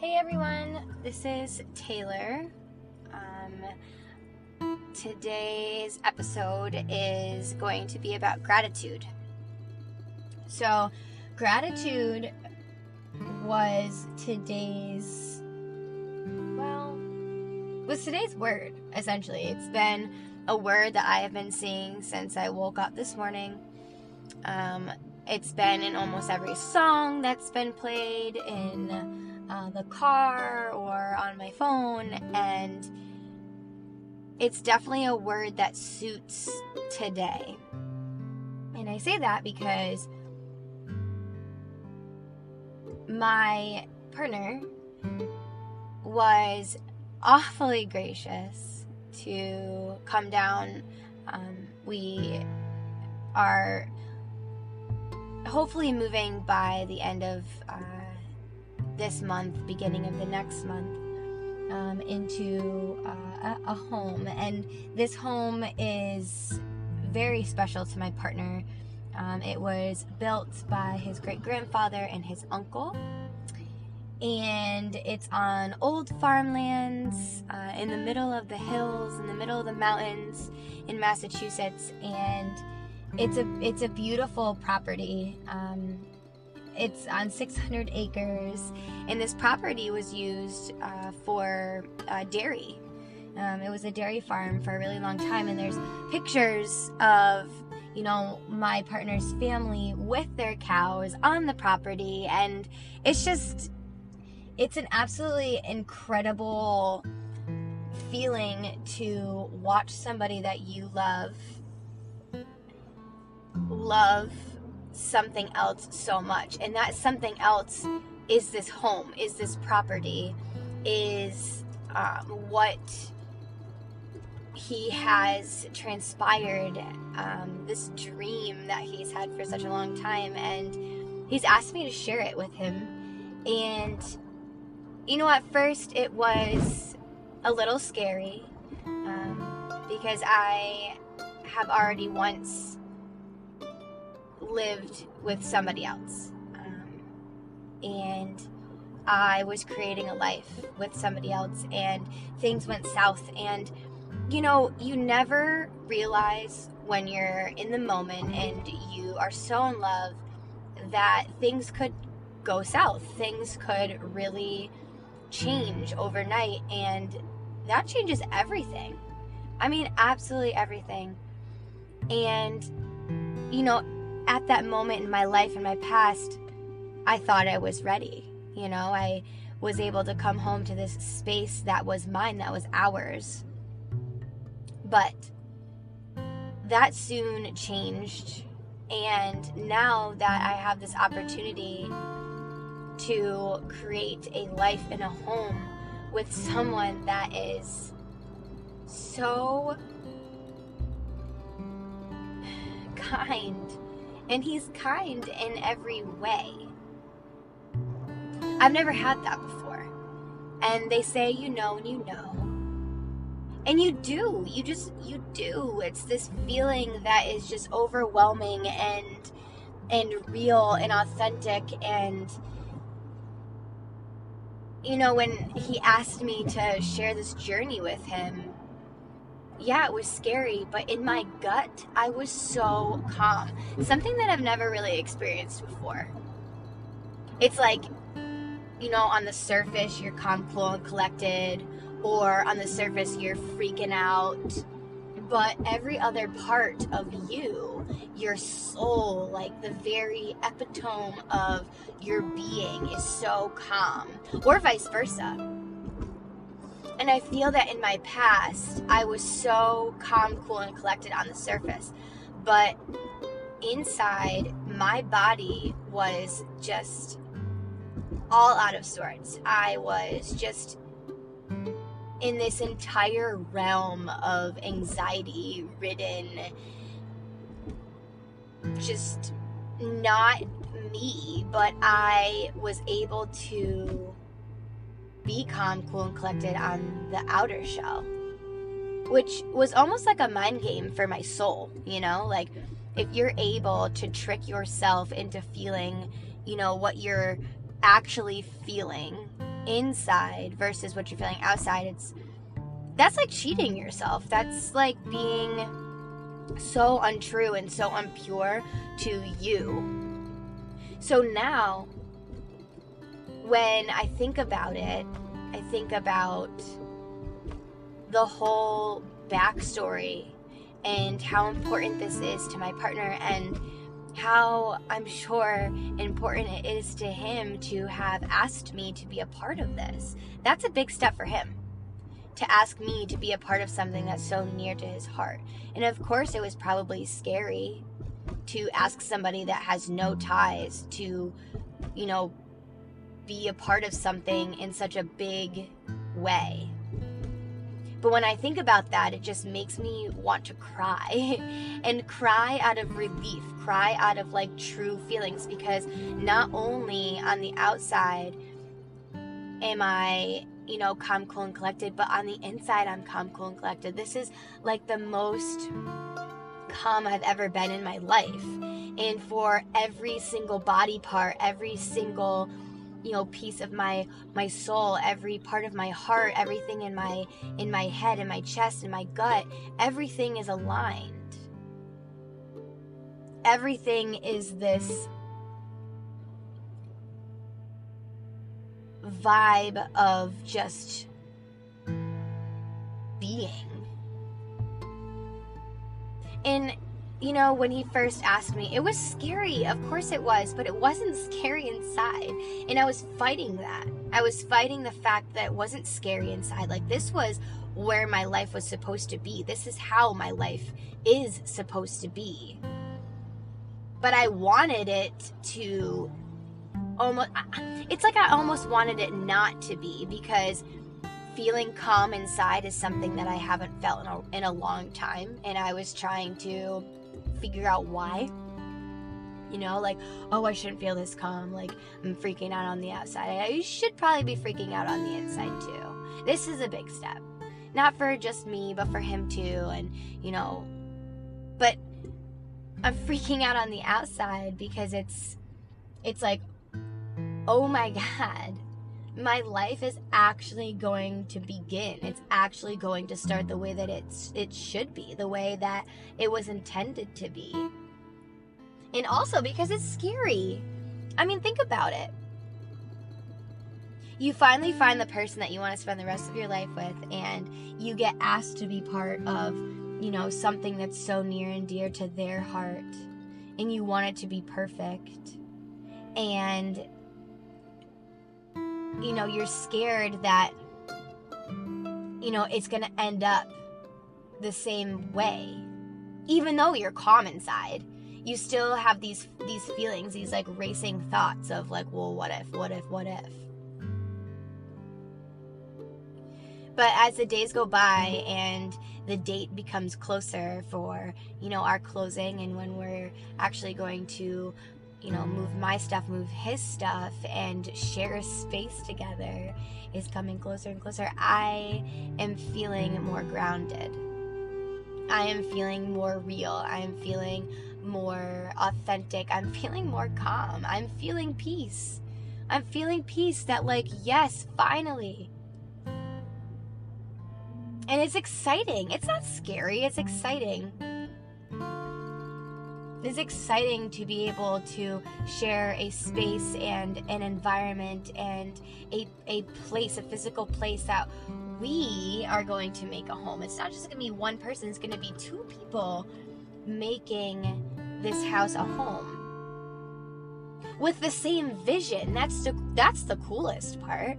Hey everyone, this is Taylor. Um, today's episode is going to be about gratitude. So, gratitude was today's, well, was today's word, essentially. It's been a word that I have been seeing since I woke up this morning. Um, it's been in almost every song that's been played in uh, the car or on my phone, and it's definitely a word that suits today. And I say that because my partner was awfully gracious to come down. Um, we are hopefully moving by the end of uh, this month, beginning of the next month, um, into uh, a, home. And this home is very special to my partner. Um, it was built by his great grandfather and his uncle. And it's on old farmlands uh, in the middle of the hills, in the middle of the mountains in Massachusetts. And it's a it's a beautiful property. Um, it's on 600 acres, and this property was used uh, for uh, dairy. Um, it was a dairy farm for a really long time, and there's pictures of you know my partner's family with their cows on the property, and it's just it's an absolutely incredible feeling to watch somebody that you love love something else so much. And that something else is this home, is this property, is um, what he has transpired, um, this dream that he's had for such a long time. And he's asked me to share it with him. And, you know, at first it was a little scary um, because I have already once lived with somebody else. Um, and I was creating a life with somebody else, and things went south. And, you know, you never realize when you're in the moment and you are so in love that things could go south. Things could really change overnight, and that changes everything. I mean, absolutely everything. And, you know, at that moment in my life and my past, I thought I was ready. You know, I was able to come home to this space that was mine, that was ours. But that soon changed. And now that I have this opportunity to create a life in a home with someone that is so kind and he's kind in every way. I've never had that before. And they say you know and you know. And you do. You just you do. It's this feeling that is just overwhelming and and real and authentic and you know when he asked me to share this journey with him yeah, it was scary, but in my gut, I was so calm. Something that I've never really experienced before. It's like, you know, on the surface, you're calm, cool, and collected, or on the surface, you're freaking out. But every other part of you, your soul, like the very epitome of your being, is so calm, or vice versa and I feel that in my past, I was so calm, cool, and collected on the surface. But inside, my body was just all out of sorts. I was just in this entire realm of anxiety ridden, just not me, but I was able to be calm, cool, and collected on the outer shell, which was almost like a mind game for my soul, you know? Like, if you're able to trick yourself into feeling, you know, what you're actually feeling inside versus what you're feeling outside, it's that's like cheating yourself. That's like being so untrue and so unpure to you. So now, when I think about it, I think about the whole backstory and how important this is to my partner and how I'm sure important it is to him to have asked me to be a part of this. That's a big step for him to ask me to be a part of something that's so near to his heart. And of course, it was probably scary to ask somebody that has no ties to, you know, be a part of something in such a big way. But when I think about that, it just makes me want to cry and cry out of relief, cry out of like true feelings because not only on the outside am I, you know, calm, cool, and collected, but on the inside, I'm calm, cool, and collected. This is like the most calm I've ever been in my life. And for every single body part, every single you know piece of my my soul every part of my heart everything in my in my head in my chest in my gut everything is aligned. Everything is this vibe of just being. And you know, when he first asked me, it was scary. Of course it was, but it wasn't scary inside. And I was fighting that. I was fighting the fact that it wasn't scary inside. Like, this was where my life was supposed to be. This is how my life is supposed to be. But I wanted it to almost, it's like I almost wanted it not to be because feeling calm inside is something that I haven't felt in a, in a long time. And I was trying to figure out why. You know, like, oh, I shouldn't feel this calm. Like, I'm freaking out on the outside. I should probably be freaking out on the inside too. This is a big step. Not for just me, but for him too. And, you know, but I'm freaking out on the outside because it's, it's like, oh my God, my life is actually going to begin. It's actually going to start the way that it's it should be, the way that it was intended to be. And also because it's scary. I mean, think about it. You finally find the person that you want to spend the rest of your life with and you get asked to be part of, you know, something that's so near and dear to their heart and you want it to be perfect. And you know, you're scared that, you know, it's going to end up the same way. Even though you're calm inside, you still have these these feelings, these like racing thoughts of like, well, what if, what if, what if? But as the days go by and the date becomes closer for, you know, our closing and when we're actually going to you know, move my stuff, move his stuff, and share space together is coming closer and closer. I am feeling more grounded. I am feeling more real. I am feeling more authentic. I'm feeling more calm. I'm feeling peace. I'm feeling peace that, like, yes, finally. And it's exciting. It's not scary, it's exciting it's exciting to be able to share a space and an environment and a, a place, a physical place that we are going to make a home. It's not just going to be one person, it's going to be two people making this house a home with the same vision. That's the that's the coolest part.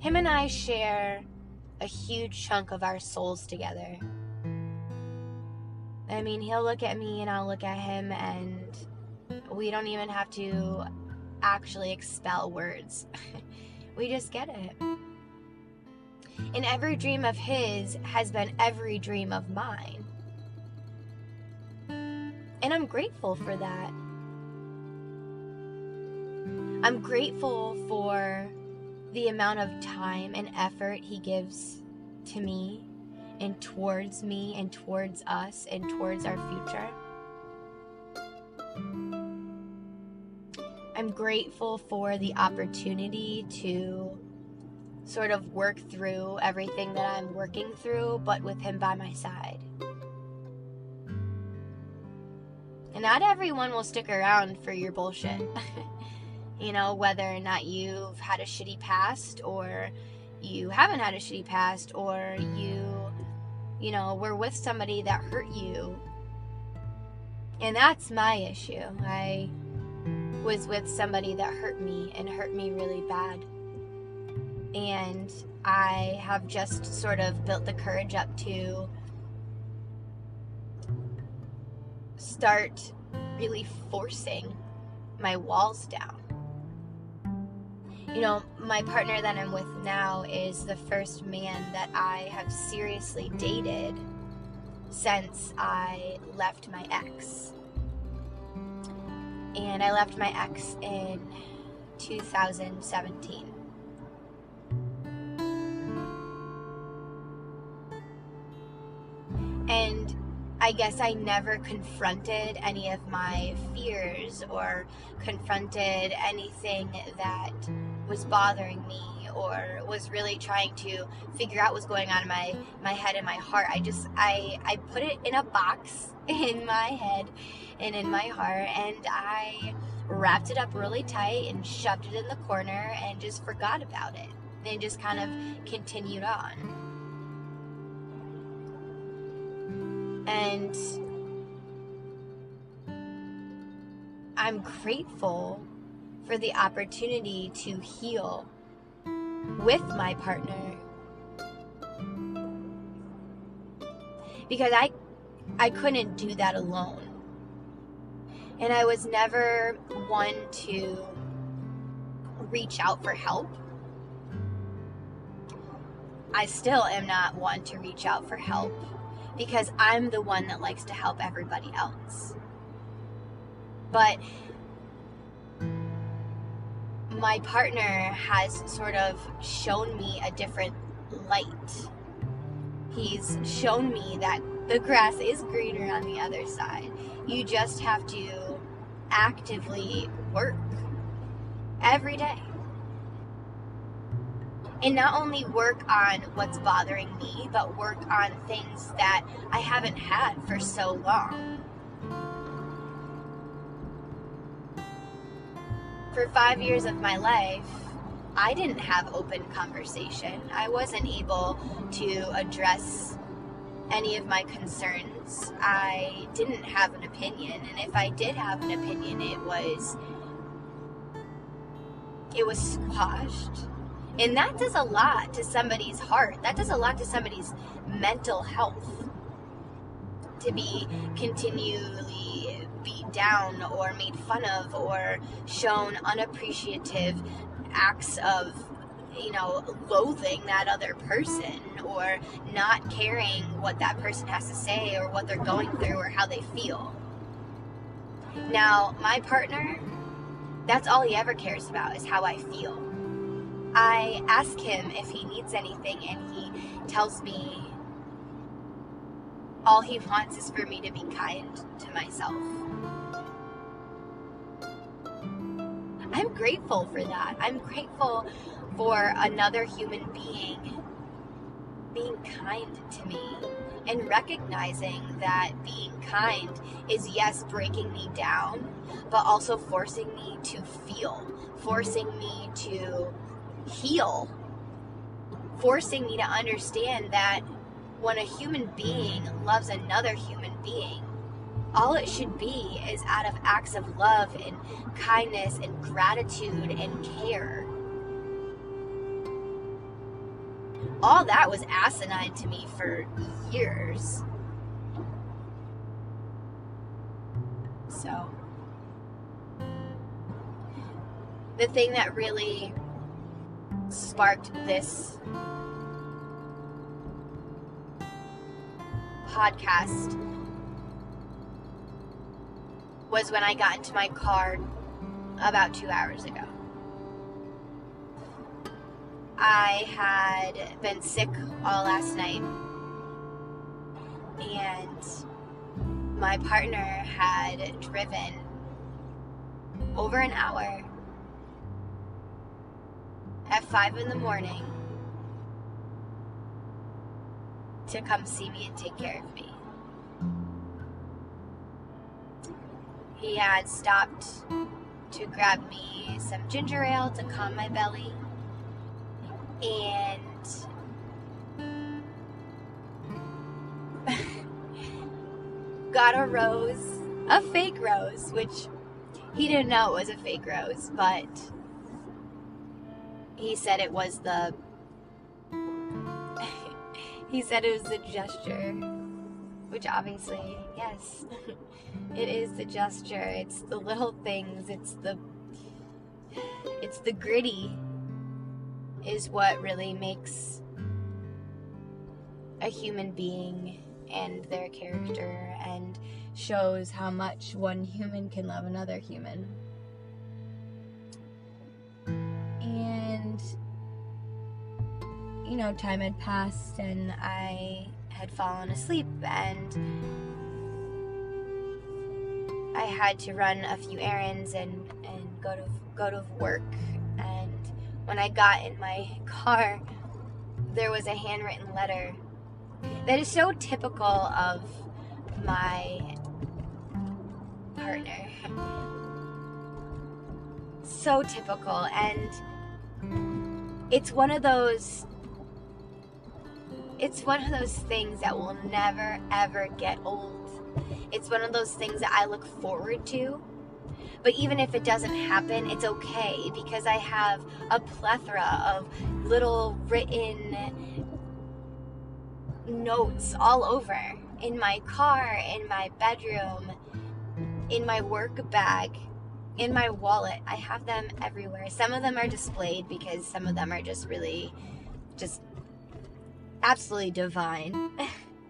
Him and I share a huge chunk of our souls together. I mean, he'll look at me and I'll look at him, and we don't even have to actually expel words. we just get it. And every dream of his has been every dream of mine. And I'm grateful for that. I'm grateful for the amount of time and effort he gives to me and towards me and towards us and towards our future. I'm grateful for the opportunity to sort of work through everything that I'm working through, but with him by my side. And not everyone will stick around for your bullshit. you know, whether or not you've had a shitty past or you haven't had a shitty past or you, you know, were with somebody that hurt you. And that's my issue. I was with somebody that hurt me and hurt me really bad. And I have just sort of built the courage up to start really forcing my walls down. You know, my partner that I'm with now is the first man that I have seriously dated since I left my ex. And I left my ex in 2017. And I guess I never confronted any of my fears or confronted anything that was bothering me or was really trying to figure out what's going on in my my head and my heart. I just I I put it in a box in my head and in my heart and I wrapped it up really tight and shoved it in the corner and just forgot about it. And just kind of continued on. And I'm grateful for the opportunity to heal with my partner because I I couldn't do that alone. And I was never one to reach out for help. I still am not one to reach out for help because I'm the one that likes to help everybody else. But my partner has sort of shown me a different light. He's shown me that the grass is greener on the other side. You just have to actively work every day. And not only work on what's bothering me, but work on things that I haven't had for so long. For five years of my life, I didn't have open conversation. I wasn't able to address any of my concerns. I didn't have an opinion, and if I did have an opinion, it was it was squashed. And that does a lot to somebody's heart. That does a lot to somebody's mental health. To be continually beat down or made fun of or shown unappreciative acts of you know loathing that other person or not caring what that person has to say or what they're going through or how they feel. Now my partner that's all he ever cares about is how i feel. I ask him if he needs anything and he tells me all he wants is for me to be kind to myself. I'm grateful for that. I'm grateful for another human being being kind to me and recognizing that being kind is, yes, breaking me down, but also forcing me to feel, forcing me to heal, forcing me to understand that when a human being loves another human being, all it should be is out of acts of love and kindness and gratitude and care. All that was asinine to me for years. So, the thing that really sparked this podcast was when I got into my car about two hours ago. I had been sick all last night, and my partner had driven over an hour at 5 in the morning to come see me and take care of me. He had stopped to grab me some ginger ale to calm my belly and got a rose, a fake rose, which he didn't know it was a fake rose, but he said it was the he said it was the gesture which obviously yes it is the gesture it's the little things it's the it's the gritty is what really makes a human being and their character and shows how much one human can love another human. You know, time had passed and I had fallen asleep and I had to run a few errands and, and go to go to work and when I got in my car there was a handwritten letter that is so typical of my partner. So typical, and it's one of those. It's one of those things that will never ever get old. It's one of those things that I look forward to. But even if it doesn't happen, it's okay because I have a plethora of little written notes all over in my car, in my bedroom, in my work bag, in my wallet. I have them everywhere. Some of them are displayed because some of them are just really just absolutely divine.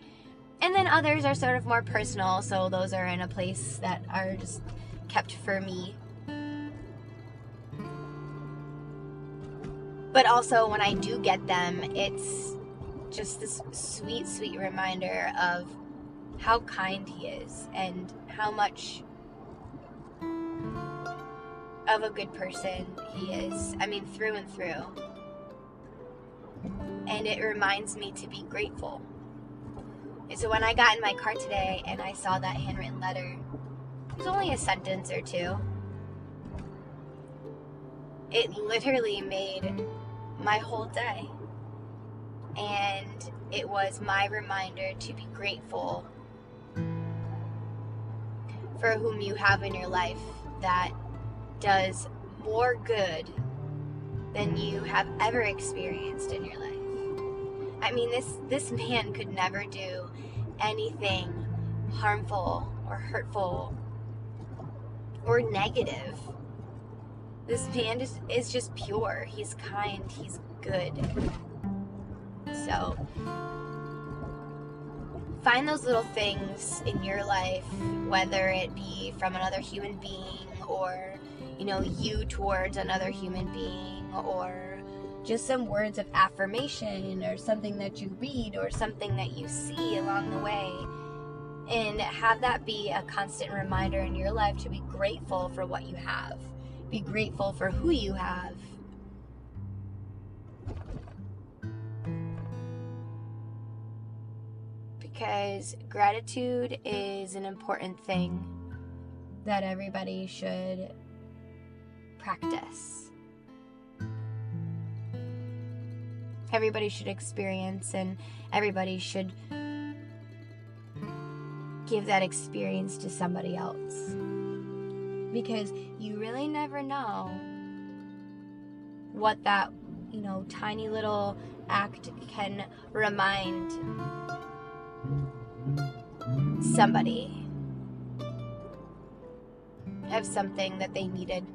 and then others are sort of more personal, so those are in a place that are just kept for me. But also, when I do get them, it's just this sweet, sweet reminder of how kind he is and how much of a good person he is. I mean, through and through. And it reminds me to be grateful. And so when I got in my car today and I saw that handwritten letter, it was only a sentence or two. It literally made my whole day and it was my reminder to be grateful for whom you have in your life that does more good than you have ever experienced in your life. I mean this this man could never do anything harmful or hurtful or negative. This man is, is just pure. He's kind. He's good. So find those little things in your life, whether it be from another human being or, you know, you towards another human being or just some words of affirmation or something that you read or something that you see along the way. And have that be a constant reminder in your life to be grateful for what you have. Be grateful for who you have because gratitude is an important thing that everybody should practice. Everybody should experience, and everybody should give that experience to somebody else. Because you really never know what that, you know, tiny little act can remind somebody have something that they needed.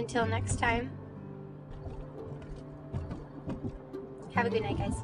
Until next time, have a good night, guys.